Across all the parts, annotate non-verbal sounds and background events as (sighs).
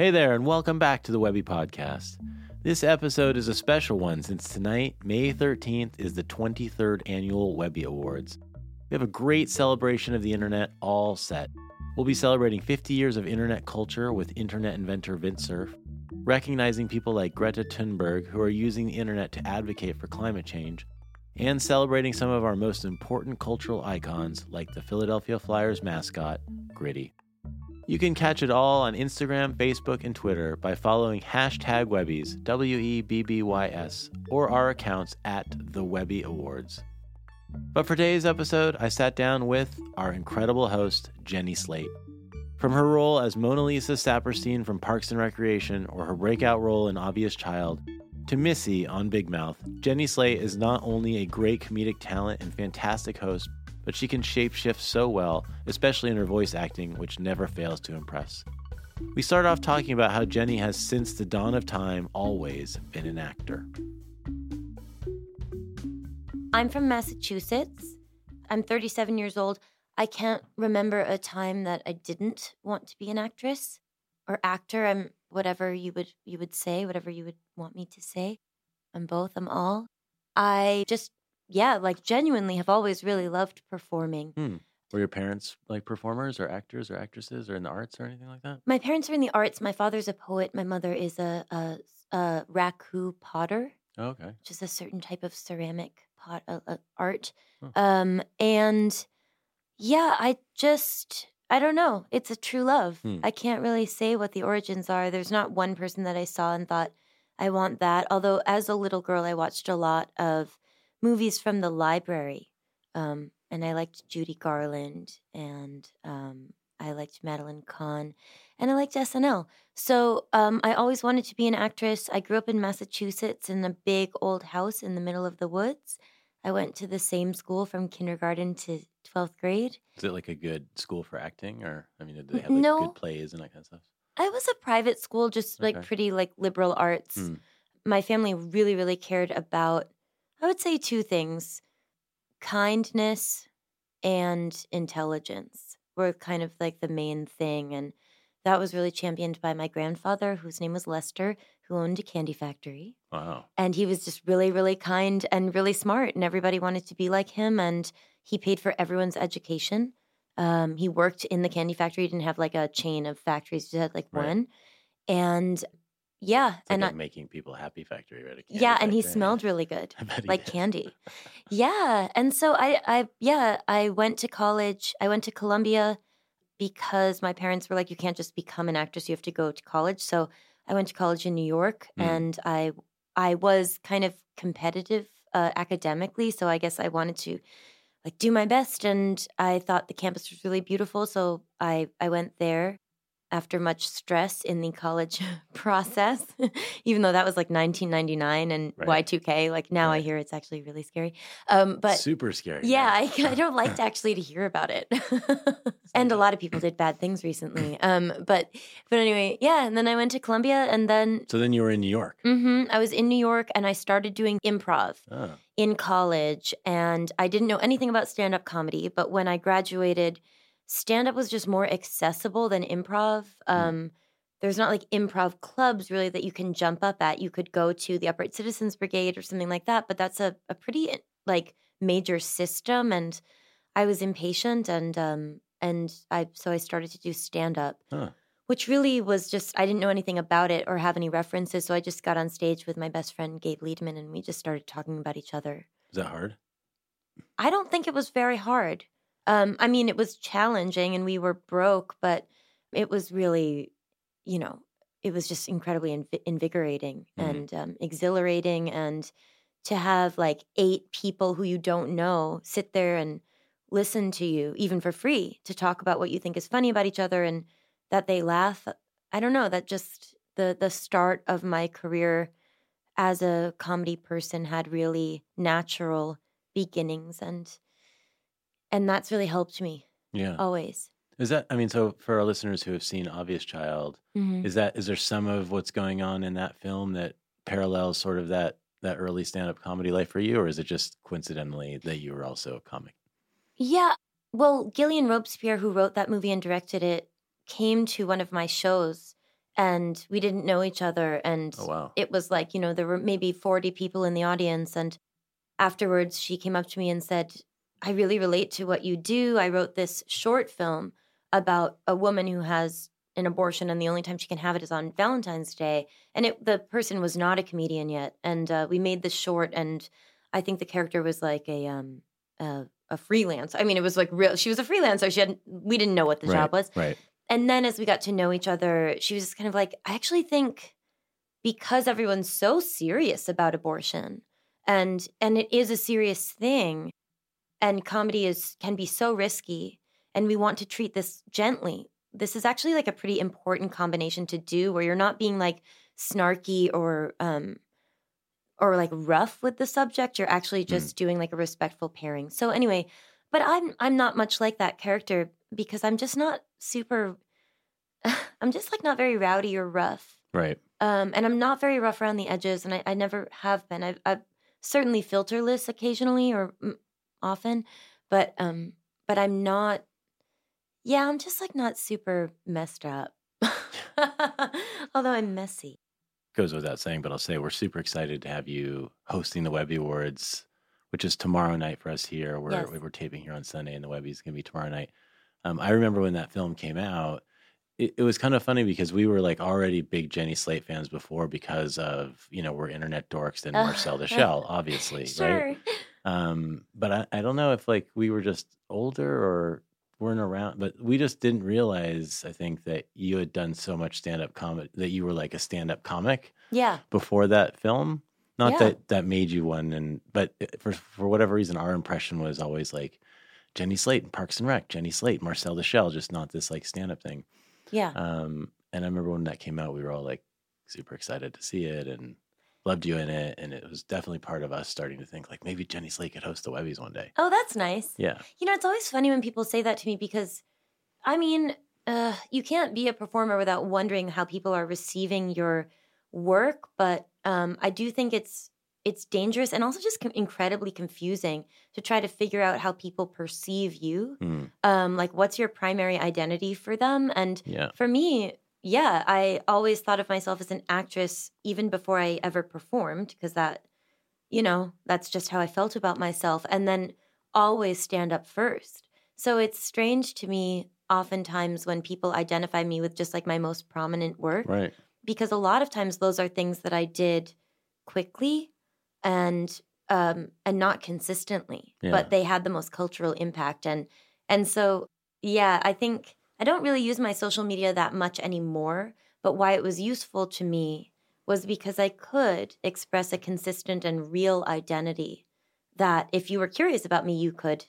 Hey there, and welcome back to the Webby Podcast. This episode is a special one since tonight, May 13th, is the 23rd annual Webby Awards. We have a great celebration of the internet all set. We'll be celebrating 50 years of internet culture with internet inventor Vint Cerf, recognizing people like Greta Thunberg who are using the internet to advocate for climate change, and celebrating some of our most important cultural icons like the Philadelphia Flyers mascot, Gritty. You can catch it all on Instagram, Facebook, and Twitter by following hashtag Webbys, W E B B Y S, or our accounts at the Webby Awards. But for today's episode, I sat down with our incredible host, Jenny Slate. From her role as Mona Lisa Saperstein from Parks and Recreation or her breakout role in Obvious Child, to Missy on Big Mouth, Jenny Slate is not only a great comedic talent and fantastic host, but she can shapeshift so well, especially in her voice acting, which never fails to impress. We start off talking about how Jenny has, since the dawn of time, always been an actor. I'm from Massachusetts. I'm 37 years old. I can't remember a time that I didn't want to be an actress or actor. I'm whatever you would you would say, whatever you would want me to say. I'm both. I'm all. I just yeah, like genuinely have always really loved performing. Hmm. Were your parents like performers or actors or actresses or in the arts or anything like that? My parents are in the arts. My father's a poet. My mother is a a, a raku potter, Oh, okay. which is a certain type of ceramic pot uh, uh, art. Um, and yeah, I just I don't know. It's a true love. Hmm. I can't really say what the origins are. There's not one person that I saw and thought I want that. Although as a little girl, I watched a lot of movies from the library. Um, and I liked Judy Garland and um, I liked Madeline Kahn and I liked SNL. So um, I always wanted to be an actress. I grew up in Massachusetts in a big old house in the middle of the woods. I went to the same school from kindergarten to 12th grade. Is it like a good school for acting, or I mean, do they have like No. good plays and that kind of stuff? I was a private school, just like pretty like liberal arts. Hmm. My family really, really cared about, I would say, two things kindness and intelligence were kind of like the main thing. And that was really championed by my grandfather, whose name was Lester, who owned a candy factory. Wow. And he was just really, really kind and really smart. And everybody wanted to be like him. And he paid for everyone's education. Um, he worked in the candy factory. He didn't have like a chain of factories, he had like Right. one. And yeah, It's like and I, making people happy factory, right? Yeah, and he smelled really good, (laughs) I bet he like did. candy. (laughs) Yeah, and so I, I, yeah, I went to college. I went to Columbia because my parents were like, you can't just become an actress; you have to go to college. So I went to college in New York, Mm. and I, I was kind of competitive uh, academically. So I guess I wanted to like do my best, and I thought the campus was really beautiful. So I, I went there after much stress in the college (laughs) process, (laughs) even though that was like 1999 and Right. Y2K. Like now I hear it's actually really scary. Um, but super scary. yeah. I, (laughs) I don't like to actually to hear about it. and a lot of people did bad things recently. (clears throat) Um, but but anyway, yeah. And then I went to Columbia, and then So then you were in New York. hmm I was in New York, and I started doing improv Oh, in college and I didn't know anything about stand up comedy, but when I graduated, stand up was just more accessible than improv. Um, there's not like improv clubs really that you can jump up at. You could go to the Upright Citizens Brigade or something like that, but that's a, a pretty like major system. And I was impatient and um, and I so I started to do stand up Huh. which really was just I didn't know anything about it or have any references, so I just got on stage with my best friend Gabe Liedman and we just started talking about each other. is that hard? I don't think it was very hard. Um, I mean, it was challenging and we were broke, but it was really, you know, it was just incredibly inv- invigorating Mhm. and um, exhilarating and to have like eight people who you don't know sit there and listen to you, even for free, to talk about what you think is funny about each other and that they laugh. I don't know, that just the the start of my career as a comedy person had really natural beginnings and and that's really helped me Yeah. always. Is that I mean, so for our listeners who have seen Obvious Child, Mhm. is that is there some of what's going on in that film that parallels sort of that that early stand up comedy life for you, or is it just coincidentally that you were also a comic? Yeah. Well, Gillian Robespierre, who wrote that movie and directed it, came to one of my shows and we didn't know each other. And Oh wow. it was like, you know, there were maybe 40 people in the audience. And afterwards, she came up to me and said, I really relate to what you do. I wrote this short film about a woman who has an abortion, and the only time she can have it is on Valentine's Day. And it, the person was not a comedian yet. And uh, we made this short, and I think the character was like a, um, a, a freelance. I mean, it was like real. She was a freelancer. She had we didn't know what the right, job was. Right. And then as we got to know each other, she was just kind of like, I actually think because everyone's so serious about abortion and and it is a serious thing and comedy is can be so risky and we want to treat this gently. This is actually like a pretty important combination to do where you're not being like snarky or um or like rough with the subject. You're actually just doing like a respectful pairing. So anyway, but I'm I'm not much like that character because I'm just not super (sighs) I'm just like not very rowdy or rough. Right. Um, and I'm not very rough around the edges, and I, I never have been. I've, I've certainly filterless occasionally or mm, often, but um, but I'm not. Yeah, I'm just like not super messed up. (laughs) (laughs) Although I'm messy. Goes without saying, but I'll say we're super excited to have you hosting the Webby Awards, which is tomorrow night for us here. We're Yes. we're taping here on Sunday, and the Webby's gonna be tomorrow night. Um, I remember when that film came out. It, it was kind of funny because we were like already big Jenny Slate fans before because of you know we're internet dorks and (laughs) Marcel the Shell, obviously, Sure. right? Um, but I, I don't know if like we were just older or weren't around, but we just didn't realize, I think, that you had done so much stand up comedy that you were like a stand up comic Yeah. before that film. Not Yeah. that that made you one, and but for for whatever reason, our impression was always like Jenny Slate and Parks and Rec, Jenny Slate, Marcel the just not this like stand up thing. Yeah. Um, and I remember when that came out, we were all like super excited to see it and loved you in it, and it was definitely part of us starting to think like maybe Jenny Slate could host the Webbys one day. oh, that's nice. Yeah, You know, it's always funny when people say that to me because, I mean, uh, you can't be a performer without wondering how people are receiving your work. But um, I do think it's it's dangerous and also just com- incredibly confusing to try to figure out how people perceive you. Mm, Um, like, what's your primary identity for them? And yeah, for me, yeah, I always thought of myself as an actress even before I ever performed because that, you know, that's just how I felt about myself. And then always stand up first. So it's strange to me oftentimes when people identify me with just like my most prominent work right. because a lot of times those are things that I did quickly and um and not consistently Yeah. but they had the most cultural impact and and so yeah I think I don't really use my social media that much anymore but why it was useful to me was because I could express a consistent and real identity that if you were curious about me you could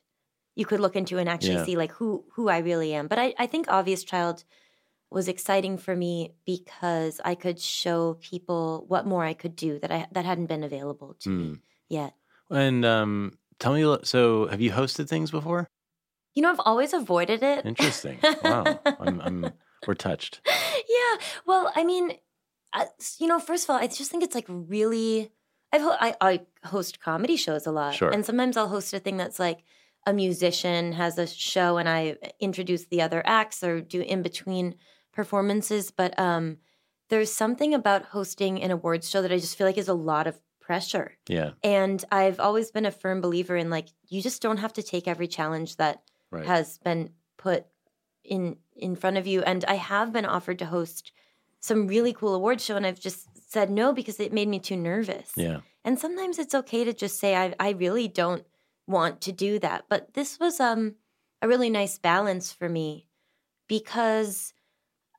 you could look into and actually Yeah. see like who who I really am but I I think obvious child was exciting for me because I could show people what more I could do that I that hadn't been available to me Mm. yet. And um, tell me, so have you hosted things before? You know, I've always avoided it. Interesting. Wow, I'm, I'm (laughs) we're touched. yeah. Well, I mean, I, you know, first of all, I just think it's like really. I've I, I host comedy shows a lot, Sure. and sometimes I'll host a thing that's like a musician has a show, and I introduce the other acts or do in between performances. But um, there's something about hosting an awards show that I just feel like is a lot of pressure. Yeah, And I've always been a firm believer in like you just don't have to take every challenge that right. has been put in in front of you. And I have been offered to host some really cool award show, and I've just said no because it made me too nervous. yeah, And sometimes it's okay to just say I I really don't want to do that. But this was um a really nice balance for me because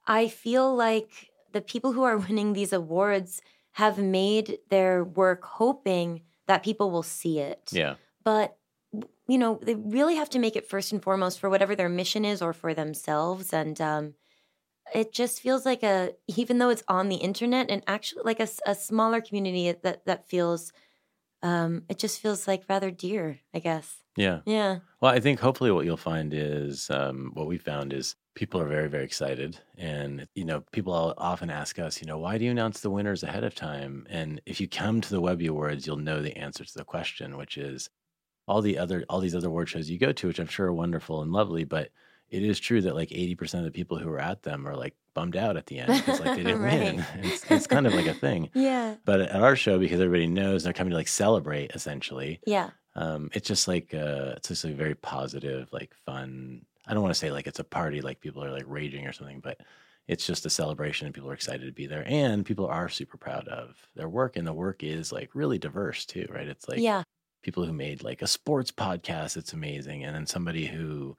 I feel like the people who are (laughs) winning these awards have made their work hoping that people will see it. Yeah. But you know, they really have to make it first and foremost for whatever their mission is or for themselves and um it just feels like a even though it's on the internet and actually like a smaller community that that feels um it just feels like rather dear, I guess. Yeah. Yeah. Well, I think hopefully what you'll find is um, what we found is people are very, very excited. And, you know, people often ask us, you know, why do you announce the winners ahead of time? And if you come to the Webby Awards, you'll know the answer to the question, which is all the other, all these other award shows you go to, which I'm sure are wonderful and lovely, but it is true that like 80% of the people who are at them are like bummed out at the end because like they (laughs) didn't win. (laughs) It's, it's kind of like a thing. (laughs) Yeah. But at our show, because everybody knows they're coming to like celebrate essentially, Yeah. um, it's just like uh, it's just a very positive, like fun. I don't want to say like it's a party, like people are like raging or something, but it's just a celebration and people are excited to be there, and people are super proud of their work, and the work is like really diverse too, right? It's like yeah. People who made like a sports podcast, it's amazing, and then somebody who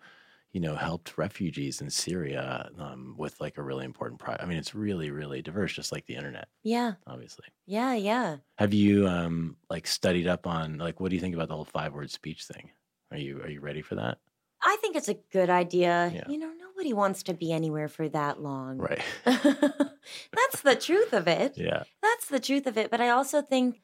you know helped refugees in Syria um, with like a really important project. I mean, it's really really diverse, just like the internet, Yeah. obviously. Yeah. Yeah. Have you um like studied up on like what do you think about the whole five word speech thing? Are you are you ready for that? I think it's a good idea. Yeah. You know, nobody wants to be anywhere for that long. Right. (laughs) That's the truth of it. (laughs) yeah. That's the truth of it. But I also think,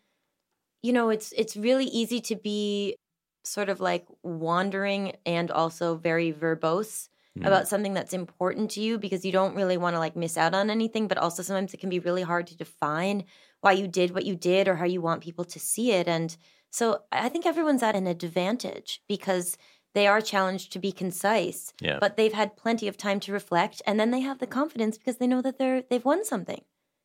you know, it's it's really easy to be sort of like wandering and also very verbose Mm. about something that's important to you because you don't really want to like miss out on anything. But also sometimes it can be really hard to define why you did what you did or how you want people to see it. And so I think everyone's at an advantage because they are challenged to be concise, Yeah. but they've had plenty of time to reflect and then they have the confidence because they know that they're they've won something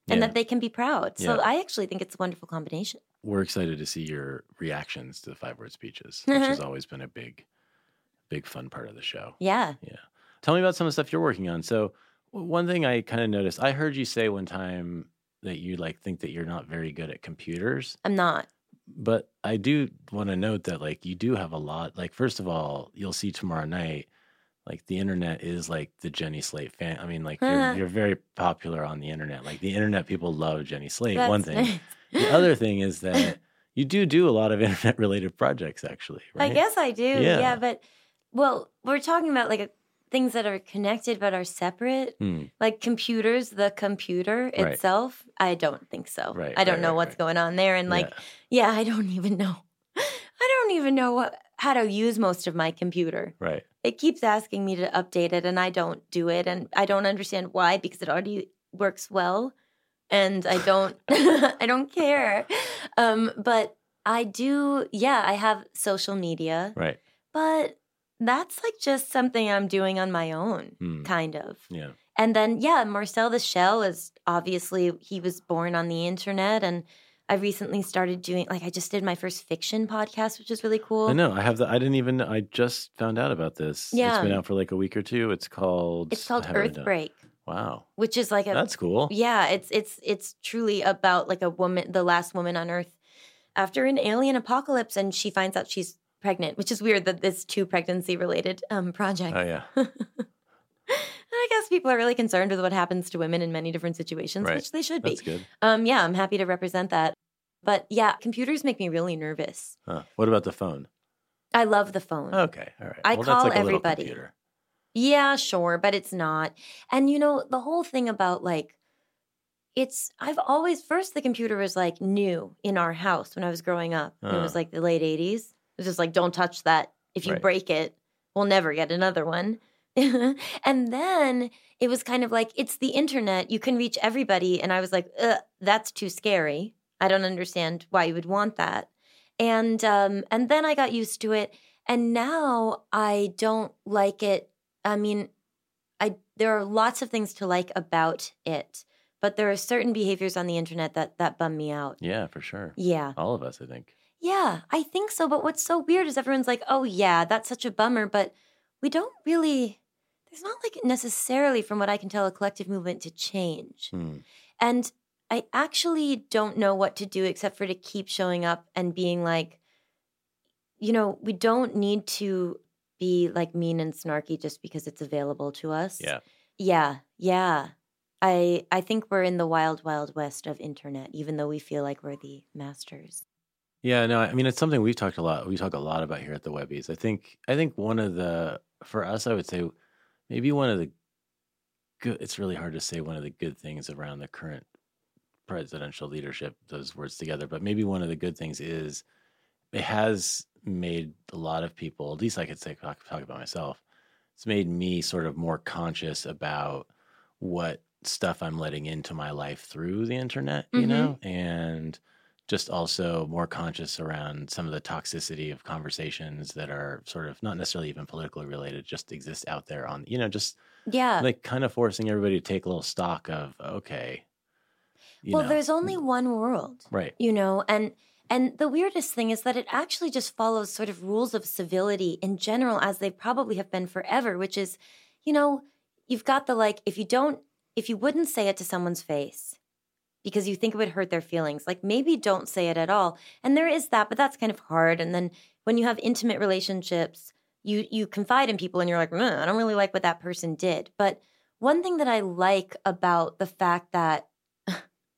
and Yeah. that they can be proud. So Yeah. I actually think it's a wonderful combination. We're excited to see your reactions to the five word speeches, which has mm-hmm. always been a big big fun part of the show. Yeah. Yeah. Tell me about some of the stuff you're working on. So one thing I kind of noticed, I heard you say one time that you like think that you're not very good at computers. I'm not. but I do want to note that like you do have a lot. Like first of all, you'll see tomorrow night. Like the internet is like the Jenny Slate fan. I mean, like you're, (laughs) you're very popular on the internet. Like the internet people love Jenny Slate. One thing. nice. The other thing is that you do do a lot of (laughs) internet related projects. Actually, right? I guess I do. Yeah. Yeah. but well, we're talking about like a, things that are connected but are separate. Hmm. Like computers, the computer Right. itself. I don't think so. Right, I don't right, know what's going on there. And like, Yeah. yeah, I don't even know. (laughs) I don't even know what how to use most of my computer. right. It keeps asking me to update it and I don't do it and I don't understand why because it already works well and I don't (laughs) I don't care. Um but I do yeah, I have social media, Right. but that's like just something I'm doing on my own Hmm. kind of. Yeah. And then yeah, Marcel the Shell is obviously he was born on the internet and I recently started doing like I just did my first fiction podcast, which is really cool. I know. I have the. I didn't even. I just found out about this. Yeah. It's been out for like a week or two. It's called. It's called Earthbreak, Wow. which is like a That's cool. Yeah, it's it's it's truly about like a woman, the last woman on Earth, after an alien apocalypse, and she finds out she's pregnant, which is weird that this two pregnancy related um project. Oh yeah. (laughs) I guess people are really concerned with what happens to women in many different situations, Right. which they should be. That's good. Um, yeah, I'm happy to represent that. But yeah, computers make me really nervous. Huh. What about the phone? I love the phone. Okay. All right. I well, call like everybody. Yeah, sure, but it's not. And you know, the whole thing about like it's I've always first the computer was like new in our house when I was growing up. It was Uh. like the late 80s. It was just like don't touch that. If you Right. break it, we'll never get another one. (laughs) and then it was kind of like it's the internet, you can reach everybody and I was like, that's too scary. I don't understand why you would want that. And um and then I got used to it and now I don't like it I mean, I there are lots of things to like about it, but there are certain behaviors on the internet that that bum me out. Yeah, for sure. Yeah. All of us, I think. Yeah, I think so, but what's so weird is everyone's like, "Oh yeah, that's such a bummer," but we don't really there's not like necessarily from what I can tell a collective movement to change. Hmm. And I actually don't know what to do except for to keep showing up and being like, you know, we don't need to be like mean and snarky just because it's available to us. Yeah. Yeah. Yeah. I I think we're in the wild, wild west of internet, even though we feel like we're the masters. Yeah, no, I mean it's something we've talked a lot. We talk a lot about here at the Webbys. I think I think one of the for us, I would say maybe one of the good. It's really hard to say one of the good things around the current presidential leadership. Those words together, but maybe one of the good things is it has made a lot of people. At least I could say talk, talk about myself. It's made me sort of more conscious about what stuff I'm letting into my life through the internet. You Mhm. know, and just also more conscious around some of the toxicity of conversations that are sort of not necessarily even politically related, just exist out there on, you know, just Yeah. like kind of forcing everybody to take a little stock of, okay. you well, know, there's only one world. right. you know and and the weirdest thing is that it actually just follows sort of rules of civility in general as they probably have been forever which is you know you've got the like if you don't if you wouldn't say it to someone's face because you think it would hurt their feelings like maybe don't say it at all. And there is that but that's kind of hard. And then when you have intimate relationships you you confide in people and you're like "Mm, i don't really like what that person did. But one thing that i like about the fact that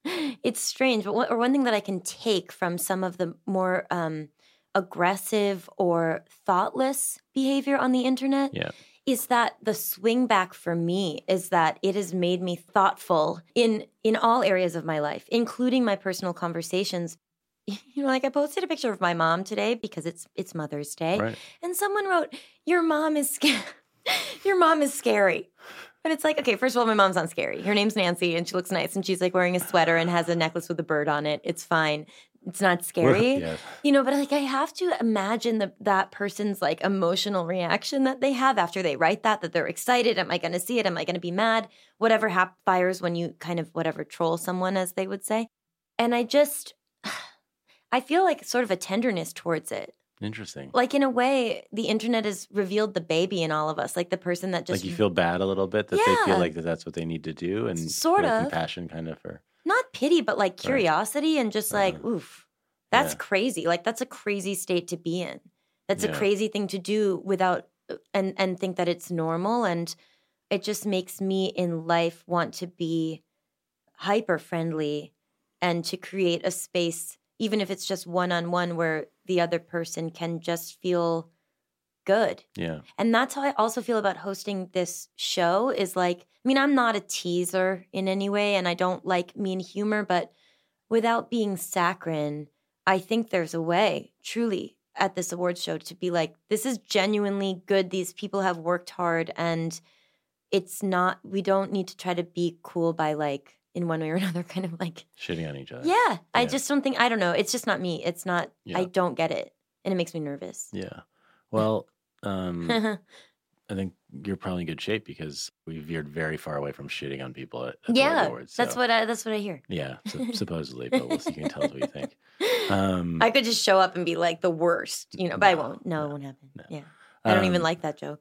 (laughs) it's strange, but one, or one thing that I can take from some of the more um, aggressive or thoughtless behavior on the internet Yeah. is that the swing back for me is that it has made me thoughtful in in all areas of my life, including my personal conversations. (laughs) You know, like I posted a picture of my mom today because it's it's Mother's Day, Right. and someone wrote, "Your mom is sca- (laughs) your mom is scary." But it's like, okay, first of all, my mom's not scary. Her name's Nancy, and she looks nice, and she's like wearing a sweater and has a necklace with a bird on it. It's fine. It's not scary, Yeah. you know. But like, I have to imagine the, that person's like emotional reaction that they have after they write that. That they're excited. Am I going to see it? Am I going to be mad? Whatever hap- fires when you kind of whatever troll someone, as they would say. And I just, (sighs) I feel like sort of a tenderness towards it Interesting. like in a way the internet has revealed the baby in all of us like the person that just like you feel bad a little bit that they feel like that that's what they need to do and Sort of. compassion kind of for not pity but like curiosity and just like Uh-huh. oof that's Yeah. crazy like that's a crazy state to be in that's a crazy thing to do without uh, and and think that it's normal and it just makes me in life want to be hyper friendly and to create a space even if it's just one on one where the other person can just feel good yeah And that's how I also feel about hosting this show is like, I mean, I'm not a teaser in any way and I don't like mean humor, but without being saccharine, I think there's a way, truly, at this awards show to be like, this is genuinely good. These people have worked hard and it's not, we don't need to try to be cool by like, in one way or (laughs) another, kind of like, shitting on each other yeah, I Yeah. just don't think, I don't know. It's just not me. It's not, Yeah. I don't get it. And it makes me nervous. yeah (laughs) well um (laughs) i think you're probably in good shape because we veered very far away from shitting on people at, at yeah, Awards, that's what I, that's what I hear. yeah su- supposedly but we'll see you can tell us what you think um I could just show up and be like the worst, you know, but I won't. No, no, it won't happen. no. Yeah. I don't even um, like that joke.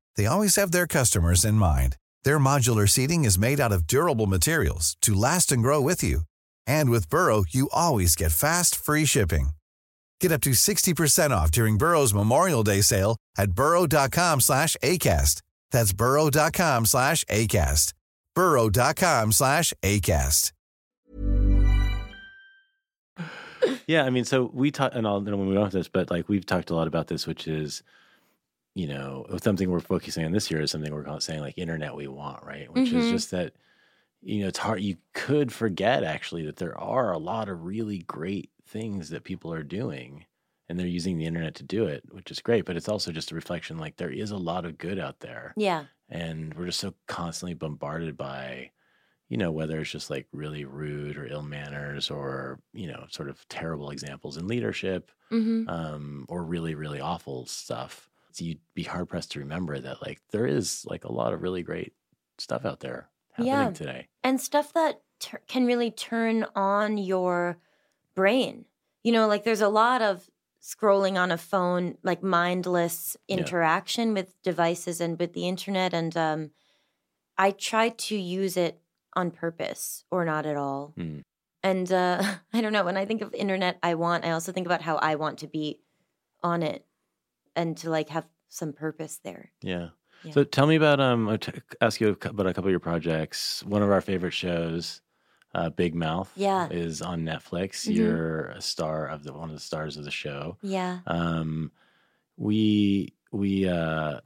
they always have their customers in mind. Their modular seating is made out of durable materials to last and grow with you. And with Burrow, you always get fast, free shipping. Get up to 60% off during Burrow's Memorial Day sale at burrow.com slash ACAST. That's burrow.com slash ACAST. burrow.com slash ACAST. Yeah, I mean, so we talked, and I'll and when we into this, but like we've talked a lot about this, which is, you know, something we're focusing on this year is something we're saying like internet we want, right? Which is Mhm. just that, you know, it's hard. You could forget actually that there are a lot of really great things that people are doing, and they're using the internet to do it, which is great. But it's also just a reflection like there is a lot of good out there, yeah. and we're just so constantly bombarded by you know, whether it's just like really rude or ill manners or, you know, sort of terrible examples in leadership hmm um, or really, really awful stuff. You'd be hard pressed to remember that like there is like a lot of really great stuff out there happening Yeah. today. and stuff that can really turn on your brain. You know, like there's a lot of scrolling on a phone, like mindless Yeah. interaction with devices and with the internet. And um, I try to use it on purpose or not at all. Mm. And uh, (laughs) I don't know, when I think of internet, I want, I also think about how I want to be on it and to like have some purpose there. Yeah. Yeah. So tell me about um. I'll ask you about a couple of your projects. One of our favorite shows, uh, Big Mouth, Yeah. is on Netflix. Mhm. You're a star of the one of the stars of the show. Yeah. Um, we we uh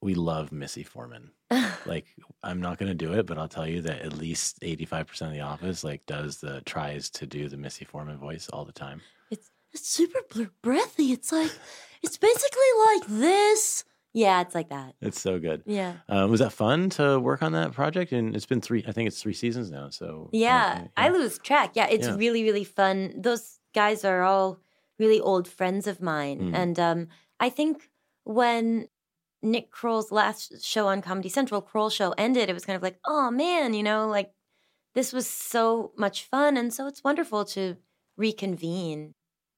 we love Missy Foreman. (laughs) Like I'm not gonna do it, but I'll tell you that at least 85 percent of the office like does the tries to do the Missy Foreman voice all the time. It's it's super br- breathy. It's like it's basically like this. Yeah, it's like that. It's so good. Yeah. Um, was that fun to work on that project? And it's been three. I think it's three seasons now. So Yeah, uh, I lose track. Yeah, it's Yeah. really really fun. Those guys are all really old friends of mine, Mm. and um, I think when Nick Kroll's last show on Comedy Central, Kroll show ended, it was kind of like, oh man, you know, like this was so much fun, and so it's wonderful to reconvene.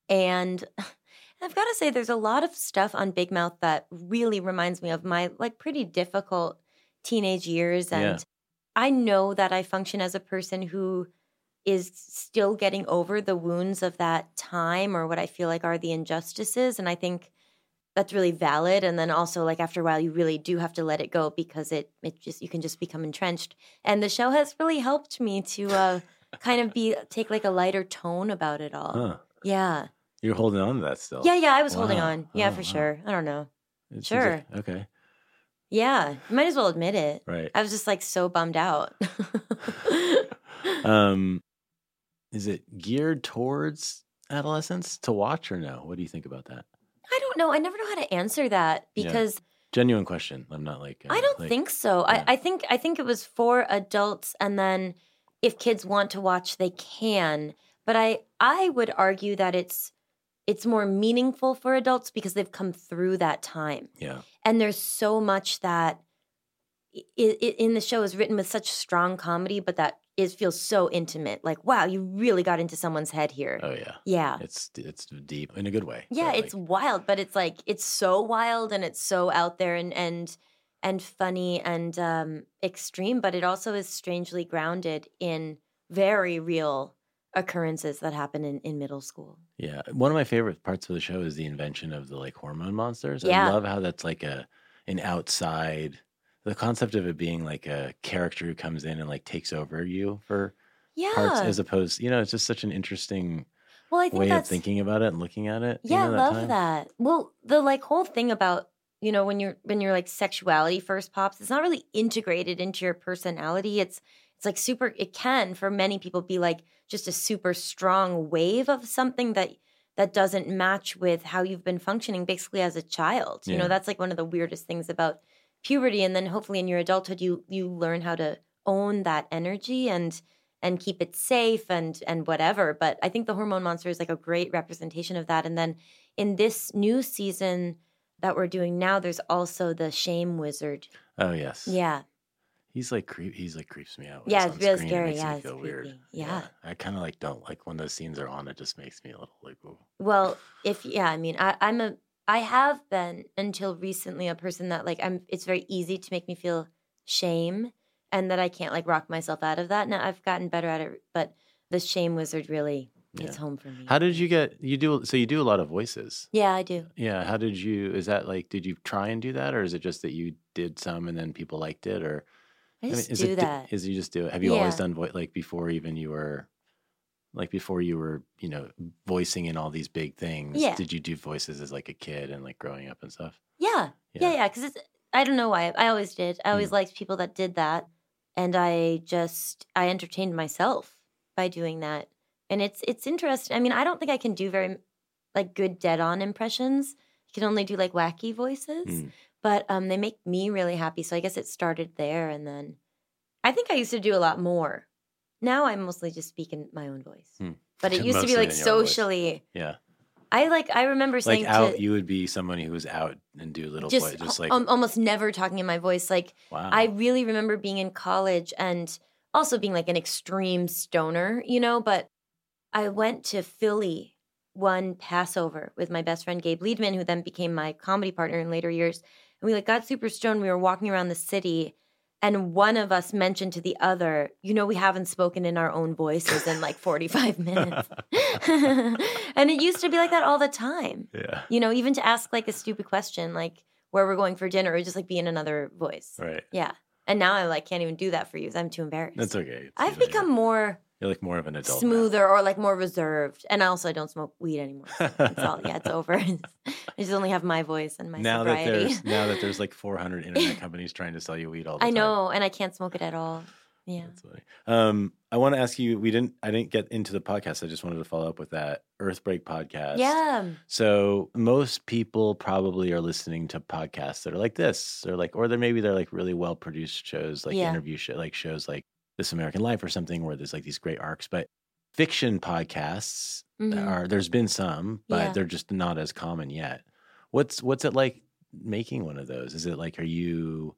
And (laughs) I've got to say, there's a lot of stuff on Big Mouth that really reminds me of my like pretty difficult teenage years, and Yeah. I know that I function as a person who is still getting over the wounds of that time or what I feel like are the injustices. And I think that's really valid. And then also like after a while you really do have to let it go because it it just you can just become entrenched. And the show has really helped me to uh kind of be take like a lighter tone about it all. Huh. Yeah. You're holding on to that still. Yeah, yeah, I was holding on. Yeah, Oh, for wow. sure. I don't know. It Sure. like- okay. Yeah. You might as well admit it. Right. I was just like so bummed out. (laughs) Um, is it geared towards adolescents to watch or no? What do you think about that? I don't know. I never know how to answer that Yeah. because Genuine question. I'm not like. uh, I don't like- think so. yeah. I, I think I think it was for adults, and then if kids want to watch, they can. But I I would argue that it's it's more meaningful for adults because they've come through that time, Yeah. and there's so much that in the show is written with such strong comedy, but that it feels so intimate. Like wow, you really got into someone's head here. Oh yeah. yeah. It's it's deep in a good way. Yeah, it's like, wild, but it's like it's so wild and it's so out there and and and funny and um extreme, but it also is strangely grounded in very real occurrences that happen in, in middle school. yeah. One of my favorite parts of the show is the invention of the like hormone monsters. Yeah. I love how that's like a an outside. The concept of it being like a character who comes in and like takes over you for Yeah. parts, as opposed, you know, it's just such an interesting well, I think way of thinking about it and looking at it. you Yeah, know, I love time. that. Well, the like whole thing about you know when you're when your like sexuality first pops, it's not really integrated into your personality. It's it's like super. It can for many people be like just a super strong wave of something that that doesn't match with how you've been functioning basically as a child. You know, that's like one of the weirdest things about puberty. And then hopefully in your adulthood, you you learn how to own that energy and and keep it safe and and whatever. But I think the hormone monster is like a great representation of that. And then in this new season that we're doing now, there's also the shame wizard. Oh yes. Yeah. He's like creep. He's like creeps me out. Yeah, it's real screen. scary. It makes Yeah, me it's feel weird. creepy. Yeah. I kind of like don't like when those scenes are on. It just makes me a little like. Ooh. Well, if yeah, I mean, I, I'm a I have been until recently a person that like I'm. It's very easy to make me feel shame, and that I can't like rock myself out of that. Now I've gotten better at it, but the shame wizard really Yeah. home for me. How did you get? You do so. You do a lot of voices. Yeah, I do. Yeah. How did you? Is that like? Did you try and do that, or is it just that you did some and then people liked it, or I just is do it, that. Is you just do it? Have you always done voice like before even you were, like before you were you know voicing in all these big things? Yeah. Did you do voices as like a kid and like growing up and stuff? Yeah. Yeah, yeah, because it's I don't know why. I always did. I always Mm. liked people that did that. And I just I entertained myself by doing that. And it's it's interesting. I mean, I don't think I can do very like good dead on impressions. You can only do like wacky voices. Mm. But um they make me really happy. So I guess it started there and then I think I used to do a lot more now I mostly just speak in my own voice. Hmm. But it (laughs) used to be like socially. Yeah. I like. I remember Like saying out, to you would be someone who was out and do little just, just like al- almost never talking in my voice. Like wow. I really remember being in college and also being like an extreme stoner, you know. But I went to Philly one Passover with my best friend Gabe Liedman, who then became my comedy partner in later years. And we like got super stoned. We were walking around the city, and one of us mentioned to the other, "You know, we haven't spoken in our own voices in like forty five (laughs) minutes." (laughs) and it used to be like that all the time. yeah. You know, even to ask like a stupid question, like where we're going for dinner, or just like be in another voice. Right. Yeah. And now I like can't even do that for you I'm too embarrassed. That's okay. It's I've become more You're like more of an adult. now. smoother or like more reserved. And also I don't smoke weed anymore. So (laughs) it's all yeah, it's over. (laughs) I just only have my voice and my now that sobriety. there's now that there's like (laughs) 400 internet companies trying to sell you weed all the I time. know, and I can't smoke it at all. Yeah. Um, I want to ask you. We didn't. I didn't get into the podcast. I just wanted to follow up with that Earthbreak podcast. Yeah. So most people probably are listening to podcasts that are like this, or like, or they're maybe they're like really well produced shows, like Yeah. interview show, like shows like This American Life or something, where there's like these great arcs. But fiction podcasts Mhm. are there's been some, but Yeah. they're just not as common yet. What's what's it like making one of those? Is it like are you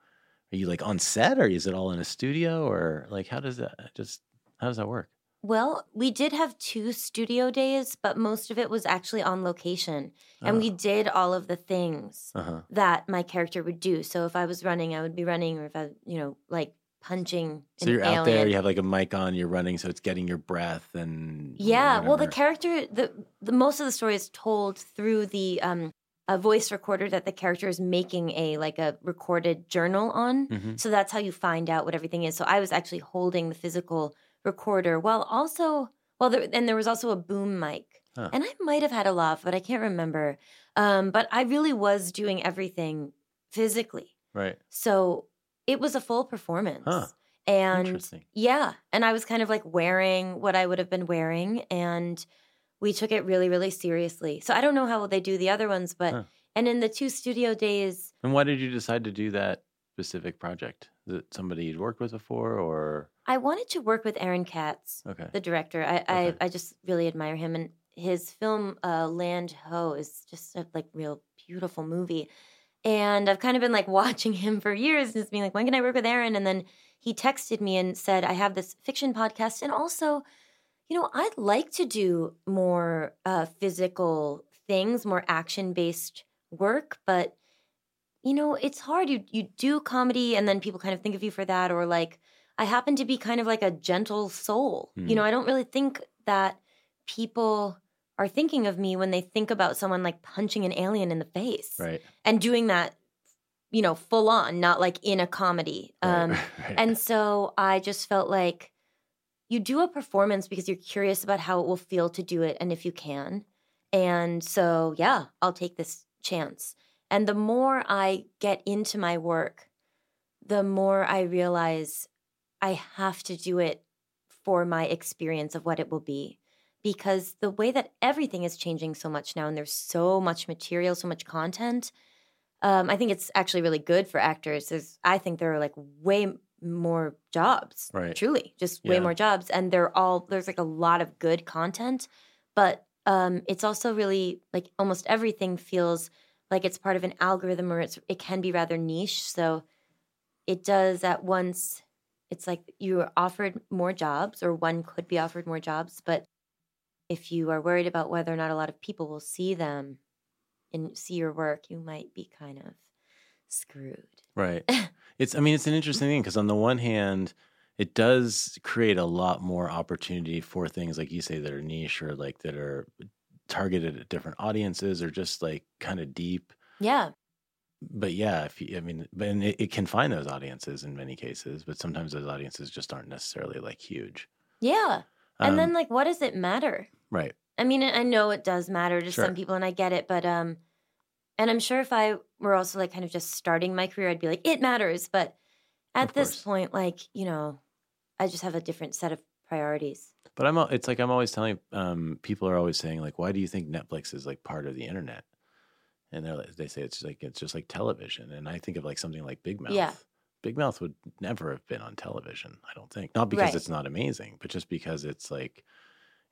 are you like on set, or is it all in a studio, or like how does that just how does that work? Well, we did have two studio days, but most of it was actually on location. And we did all of the things uh huh. that my character would do. So if I was running, I would be running, or if I, you know, like punching. So you're out there, you have like a mic on, you're running, so it's getting your breath and Yeah, well, the character, the the most of the story is told through the um a voice recorder that the character is making a like a recorded journal on. Mhm. So that's how you find out what everything is. So I was actually holding the physical recorder while also well, there, and there was also a boom mic, Huh. and I might have had a laugh, but I can't remember. Um, but I really was doing everything physically. right. So it was a full performance. Huh. And Interesting. yeah, and I was kind of like wearing what I would have been wearing and we took it really really seriously. So I don't know how they do the other ones, but Huh. and in the two studio days, And why did you decide to do that specific project? Is it somebody you'd worked with before, or I wanted to work with Aaron Katz, okay? the director. I Okay. I, I just really admire him and his film uh, Land Ho is just a like real beautiful movie. And I've kind of been like (laughs) watching him for years and just being like, when can I work with Aaron? And then he texted me and said, I have this fiction podcast. And also, you know, I'd like to do more uh, physical things, more action based work. But, you know, it's hard. You, you do comedy and then people kind of think of you for that. Or like, I happen to be kind of like a gentle soul. You know, Mm. I don't really think that people are thinking of me when they think about someone like punching an alien in the face Right. and doing that you know full on not like in a comedy. Right, um (laughs) right. and so i just felt like you do a performance because you're curious about how it will feel to do it and if you can. And so yeah i'll take this chance. And the more i get into my work the more i realize i have to do it for my experience of what it will be because the way that everything is changing so much now and there's so much material so much content um, i think it's actually really good for actors there's i think there are like way more jobs Right. truly just way more jobs and they're all there's like a lot of good content but um, it's also really like almost everything feels like it's part of an algorithm or it's it can be rather niche so it does at once it's like you are offered more jobs or one could be offered more jobs but if you are worried about whether or not a lot of people will see them and see your work you might be kind of screwed Right. (laughs) It's I mean it's an interesting thing because on the one hand it does create a lot more opportunity for things like you say that are niche or like that are targeted at different audiences or just like kind of deep. yeah But yeah, if you, I mean, but and it, it can find those audiences in many cases, but sometimes those audiences just aren't necessarily like huge. yeah and Um, then like what does it matter right, I mean, I know it does matter to Sure. some people, and I get it, but um, and I'm sure if I were also like kind of just starting my career, I'd be like, it matters. But at Of this course. point, like you know, I just have a different set of priorities. but I'm it's like I'm always telling um, people are always saying like, why do you think Netflix is like part of the internet? And they're like, they say it's like it's just like television, and I think of like something like Big Mouth. Yeah. Big Mouth would never have been on television. I don't think not because Right. it's not amazing, but just because it's like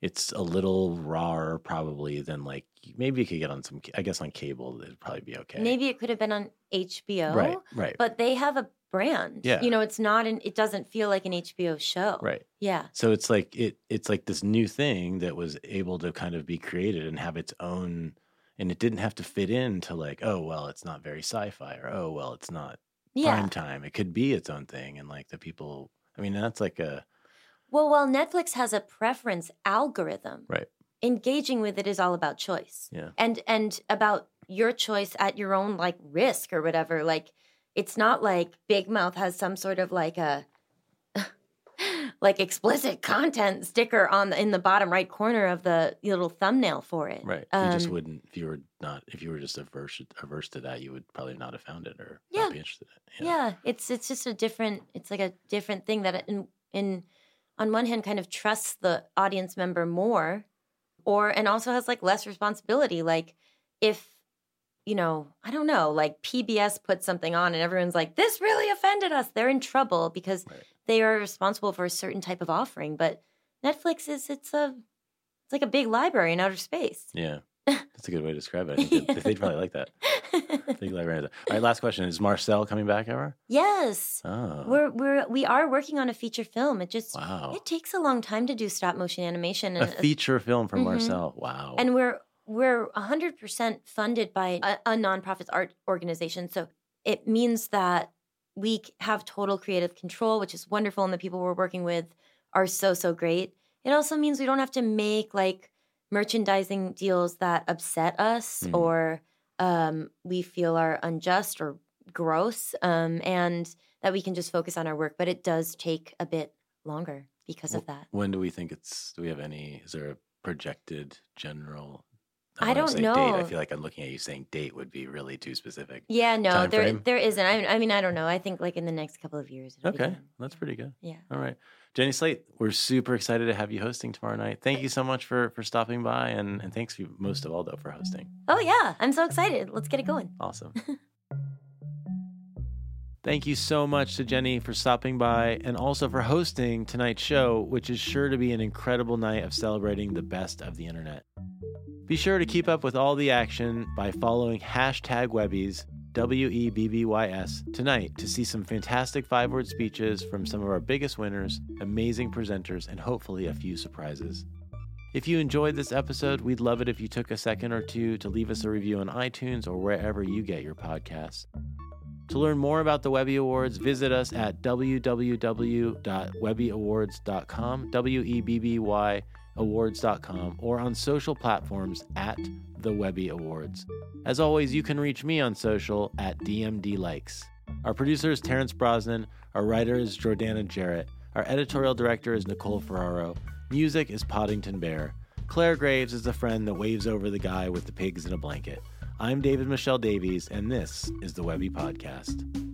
it's a little rawer probably than like maybe you could get on some. I guess on cable it'd probably be okay. Maybe it could have been on HBO. Right. Right. But they have a brand. Yeah. You know, it's not an it doesn't feel like an HBO show. right. Yeah. So it's like it it's like this new thing that was able to kind of be created and have its own and it didn't have to fit into like, oh well, it's not very sci-fi or oh well, it's not Yeah. prime time. It could be its own thing and like the people I mean that's like a Well, while Netflix has a preference algorithm, right. engaging with it is all about choice. Yeah. And and about your choice at your own like risk or whatever. Like it's not like Big Mouth has some sort of like a like explicit content sticker on the, in the bottom right corner of the little thumbnail for it. Right. you just Um, wouldn't if you were not if you were just averse averse to that, you would probably not have found it or Yeah. not be interested in it. Yeah, it's it's just a different. It's like a different thing that in in on one hand kind of trusts the audience member more, or and also has like less responsibility. Like if you know, I don't know, like PBS puts something on and everyone's like, this really offended us. They're in trouble because Right. They are responsible for a certain type of offering. But Netflix is it's a it's like a big library in outer space. Yeah. (laughs) That's a good way to describe it. I think they'd, they'd probably like that. (laughs) Big library. All right, last question. Is Marcel coming back ever? yes. Oh. We're we're we are working on a feature film. It just Wow. it takes a long time to do stop motion animation, a and feature film from Mhm. Marcel. Wow. and we're we're hundred percent funded by a, a nonprofit art organization. So it means that we have total creative control, which is wonderful, and the people we're working with are so so great. It also means we don't have to make like merchandising deals that upset us Mhm. or um, we feel are unjust or gross, um, and that we can just focus on our work. But it does take a bit longer because of that. When do we think it's? Do we have any? Is there a projected general? I wanna don't say Date. I feel like I'm looking at you saying date would be really too specific. Yeah, no, time there frame? there isn't. I mean, I mean, I don't know. I think like in the next couple of years. it'll Okay, that's pretty good. Yeah. All right, Jenny Slate, we're super excited to have you hosting tomorrow night. Thank you so much for for stopping by, and and thanks you most of all though for hosting. Oh yeah, I'm so excited. Let's get it going. Awesome. (laughs) Thank you so much to Jenny for stopping by and also for hosting tonight's show, which is sure to be an incredible night of celebrating the best of the internet. Be sure to keep up with all the action by following hashtag Webbys, W E B B Y S, tonight to see some fantastic five word speeches from some of our biggest winners, amazing presenters, and hopefully a few surprises. If you enjoyed this episode, we'd love it if you took a second or two to leave us a review on iTunes or wherever you get your podcasts. To learn more about the Webby Awards, visit us at www.webbyawards.com, W E B B Y awards.com, or on social platforms at the Webby Awards. As always, you can reach me on social at DMD Likes. Our producer is Terence Brosnan, our writer is Jordana Jarrett, our editorial director is Nicole Ferraro, music is Podington Bear. Claire Graves is the friend that waves over the guy with the pigs in a blanket. I'm David-Michel Davies, and this is the Webby Podcast.